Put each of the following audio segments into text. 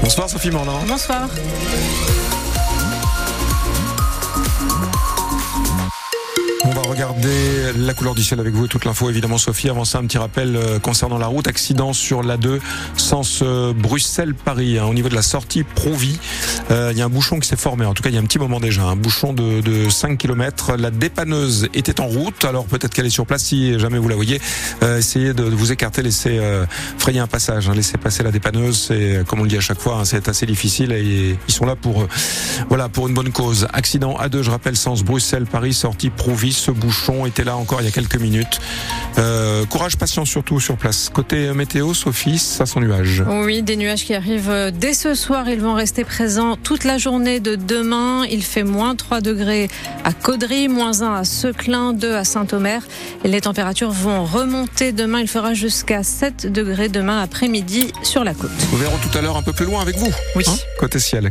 Bonsoir Sophie Morland. Bonsoir. Regarder la couleur du ciel avec vous et toute l'info évidemment Sophie. Avant ça, un petit rappel euh, concernant la route. Accident sur l'A2, sens euh, Bruxelles-Paris. hein, au niveau de la sortie Provy, euh, il y a un bouchon qui s'est formé. En tout cas, il y a un petit moment déjà. Un bouchon de, de 5 km. La dépanneuse était en route. Alors peut-être qu'elle est sur place. Si jamais vous la voyez, essayez de vous écarter, laissez frayer un passage. Hein, laissez passer la dépanneuse. C'est comme on le dit à chaque fois, hein, c'est assez difficile et ils sont là pour voilà pour une bonne cause. Accident A2, je rappelle, sens Bruxelles-Paris, sortie Provy. Ce bouchon était là encore il y a quelques minutes. Euh, courage, patience surtout sur place. Côté météo, Sophie, ça son nuage. Oui, des nuages qui arrivent euh, dès ce soir. Ils vont rester présents toute la journée de demain. Il fait moins 3 degrés à Caudry, moins 1 à Seclin, 2 à Saint-Omer. Et les températures vont remonter demain. Il fera jusqu'à 7 degrés demain après-midi sur la côte. Nous verrons tout à l'heure un peu plus loin avec vous. Oui. Hein, côté ciel.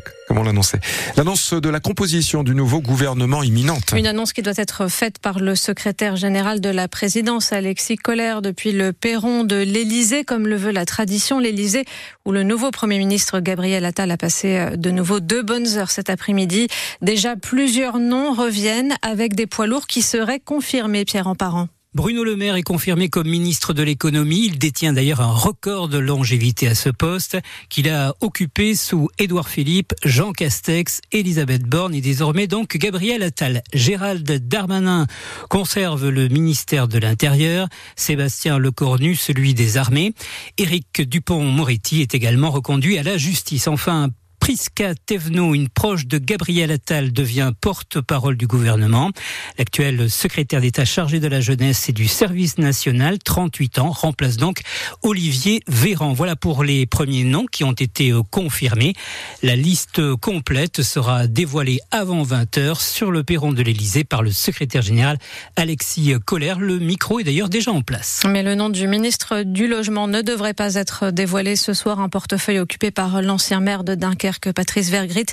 L'annonce de la composition du nouveau gouvernement imminente. Une annonce qui doit être faite par le secrétaire général de la présidence, Alexis Collère, depuis le perron de l'Élysée, comme le veut la tradition. L'Élysée, où le nouveau Premier ministre Gabriel Attal a passé euh, de nouveau deux bonnes heures cet après-midi. Déjà, plusieurs noms reviennent avec des poids lourds qui seraient confirmés, Pierre Emparent. Bruno Le Maire est confirmé comme ministre de l'économie. Il détient d'ailleurs un record de longévité à ce poste qu'il a occupé sous Édouard Philippe, Jean Castex, Elisabeth Borne et désormais donc Gabriel Attal. Gérald Darmanin conserve le ministère de l'Intérieur. Sébastien Lecornu, celui des armées. Éric Dupont-Moretti est également reconduit à la justice. Enfin, Prisca Thévenot, une proche de Gabriel Attal, devient porte-parole du gouvernement. L'actuel secrétaire d'État chargé de la jeunesse et du service national, 38 ans, remplace donc Olivier Véran. Voilà pour les premiers noms qui ont été euh, confirmés. La liste complète sera dévoilée avant 20h sur le perron de l'Élysée par le secrétaire général Alexis Collère. Le micro est d'ailleurs déjà en place. Mais le nom du ministre du Logement ne devrait pas être dévoilé ce soir. Un portefeuille occupé par l'ancien maire de Dunkerque, Patrice Vergrit,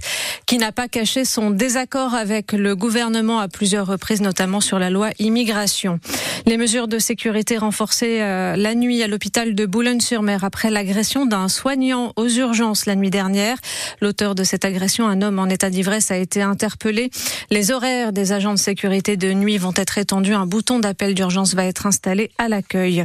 qui n'a pas caché son désaccord avec le gouvernement à plusieurs reprises, notamment sur la loi immigration. Les mesures de sécurité renforcées euh, la nuit à l'hôpital de Boulogne-sur-Mer après l'agression d'un soignant aux urgences la nuit dernière. L'auteur de cette agression, un homme en état d'ivresse, a été interpellé. Les horaires des agents de sécurité de nuit vont être étendus. Un bouton d'appel d'urgence va être installé à l'accueil.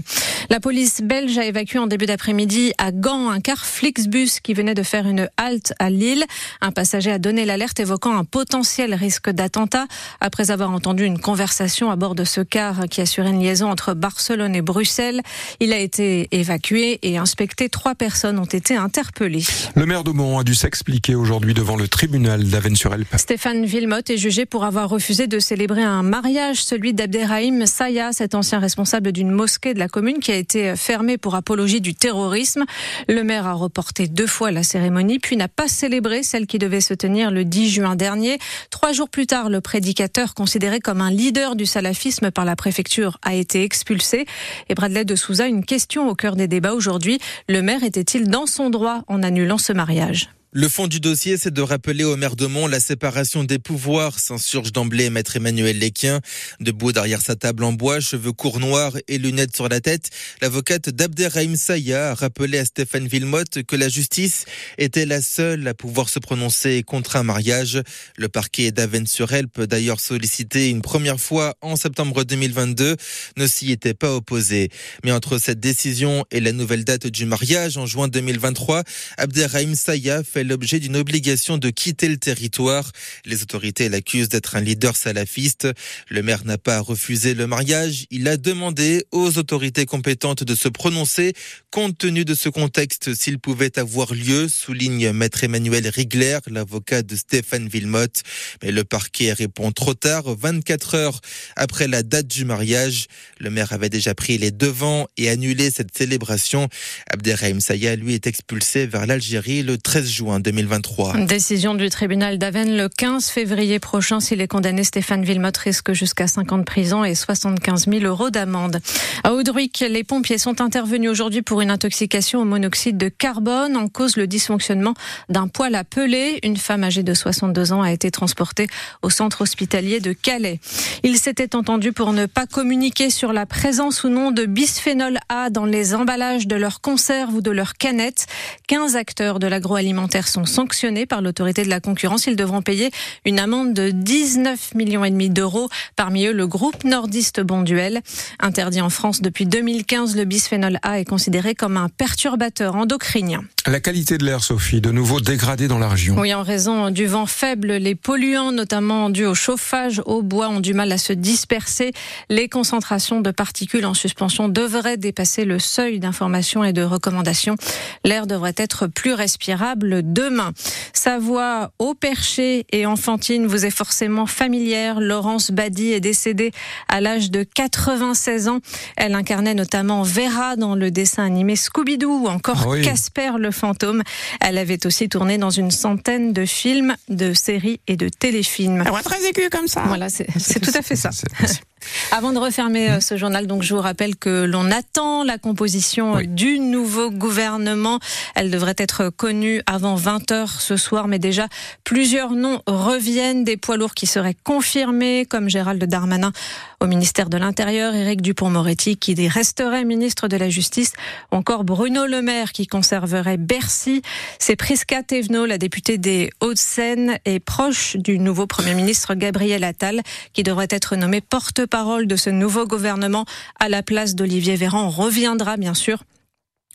La police belge a évacué en début d'après-midi à Gand un car Flixbus qui venait de faire une halte Lille. Un passager a donné l'alerte évoquant un potentiel risque d'attentat après avoir entendu une conversation à bord de ce car qui assurait une liaison entre Barcelone et Bruxelles. Il a été évacué et inspecté. Trois personnes ont été interpellées. Le maire d'Aumont a dû s'expliquer aujourd'hui devant le tribunal d'Avennes-sur-Elpe. Stéphane Villemotte est jugé pour avoir refusé de célébrer un mariage, celui d'Abderrahim Saya, cet ancien responsable d'une mosquée de la commune qui a été fermée pour apologie du terrorisme. Le maire a reporté deux fois la cérémonie, puis n'a pas célébré celle qui devait se tenir le 10 juin dernier. Trois jours plus tard, le prédicateur, considéré comme un leader du salafisme par la préfecture, a été expulsé. Et Bradley de Souza, une question au cœur des débats aujourd'hui. Le maire était-il dans son droit en annulant ce mariage? Le fond du dossier, c'est de rappeler au maire de Mont la séparation des pouvoirs, s'insurge d'emblée maître Emmanuel Léquien. Debout derrière sa table en bois, cheveux courts noirs et lunettes sur la tête, l'avocate d'Abderrahim Saya a rappelé à Stéphane Villemotte que la justice était la seule à pouvoir se prononcer contre un mariage. Le parquet d'Avennes-sur-Elpe, d'ailleurs sollicité une première fois en septembre 2022, ne s'y était pas opposé. Mais entre cette décision et la nouvelle date du mariage en juin 2023, Abderrahim Saya fait l'objet d'une obligation de quitter le territoire. Les autorités l'accusent d'être un leader salafiste. Le maire n'a pas refusé le mariage. Il a demandé aux autorités compétentes de se prononcer compte tenu de ce contexte s'il pouvait avoir lieu, souligne maître Emmanuel Rigler, l'avocat de Stéphane Villemotte. Mais le parquet répond trop tard, 24 heures après la date du mariage. Le maire avait déjà pris les devants et annulé cette célébration. Abderrahim Saya, lui, est expulsé vers l'Algérie le 13 juin. Juin 2023. Décision du tribunal d'Aven le 15 février prochain. Si les condamnés Stéphane Villemotte risque jusqu'à 5 ans de prison et 75 000 euros d'amende. À Audruic, les pompiers sont intervenus aujourd'hui pour une intoxication au monoxyde de carbone en cause le dysfonctionnement d'un poêle à peler. Une femme âgée de 62 ans a été transportée au centre hospitalier de Calais. Il s'était entendu pour ne pas communiquer sur la présence ou non de bisphénol A dans les emballages de leurs conserves ou de leurs canettes. 15 acteurs de l'agroalimentaire sont sanctionnés par l'autorité de la concurrence. Ils devront payer une amende de 19 millions et demi d'euros. Parmi eux, le groupe nordiste Bonduel. Interdit en France depuis 2015, le bisphénol A est considéré comme un perturbateur endocrinien. La qualité de l'air, Sophie, de nouveau dégradée dans la région. Oui, en raison du vent faible, les polluants, notamment dus au chauffage au bois, ont du mal à se disperser. Les concentrations de particules en suspension devraient dépasser le seuil d'information et de recommandation. L'air devrait être plus respirable demain. Sa voix au perché et enfantine vous est forcément familière. Laurence Badi est décédée à l'âge de 96 ans. Elle incarnait notamment Vera dans le dessin animé Scooby-Doo ou encore Ah oui. Casper le fantôme. Elle avait aussi tourné dans une centaine de films, de séries et de téléfilms. voix très aiguë comme ça. Voilà, c'est tout à fait ça. Avant de refermer euh, ce journal, donc je vous rappelle que l'on attend la composition Oui. du nouveau gouvernement. Elle devrait être connue avant 20 heures ce soir, mais déjà plusieurs noms reviennent, des poids lourds qui seraient confirmés, comme Gérald Darmanin au ministère de l'Intérieur, Éric Dupont-Moretti qui resterait ministre de la Justice, encore Bruno Le Maire qui conserverait Bercy. C'est Prisca Thévenot, la députée des Hauts-de-Seine, et proche du nouveau Premier ministre Gabriel Attal, qui devrait être nommé porte-parole de ce nouveau gouvernement à la place d'Olivier Véran. On reviendra bien sûr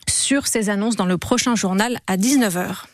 sur ces annonces dans le prochain journal à 19h.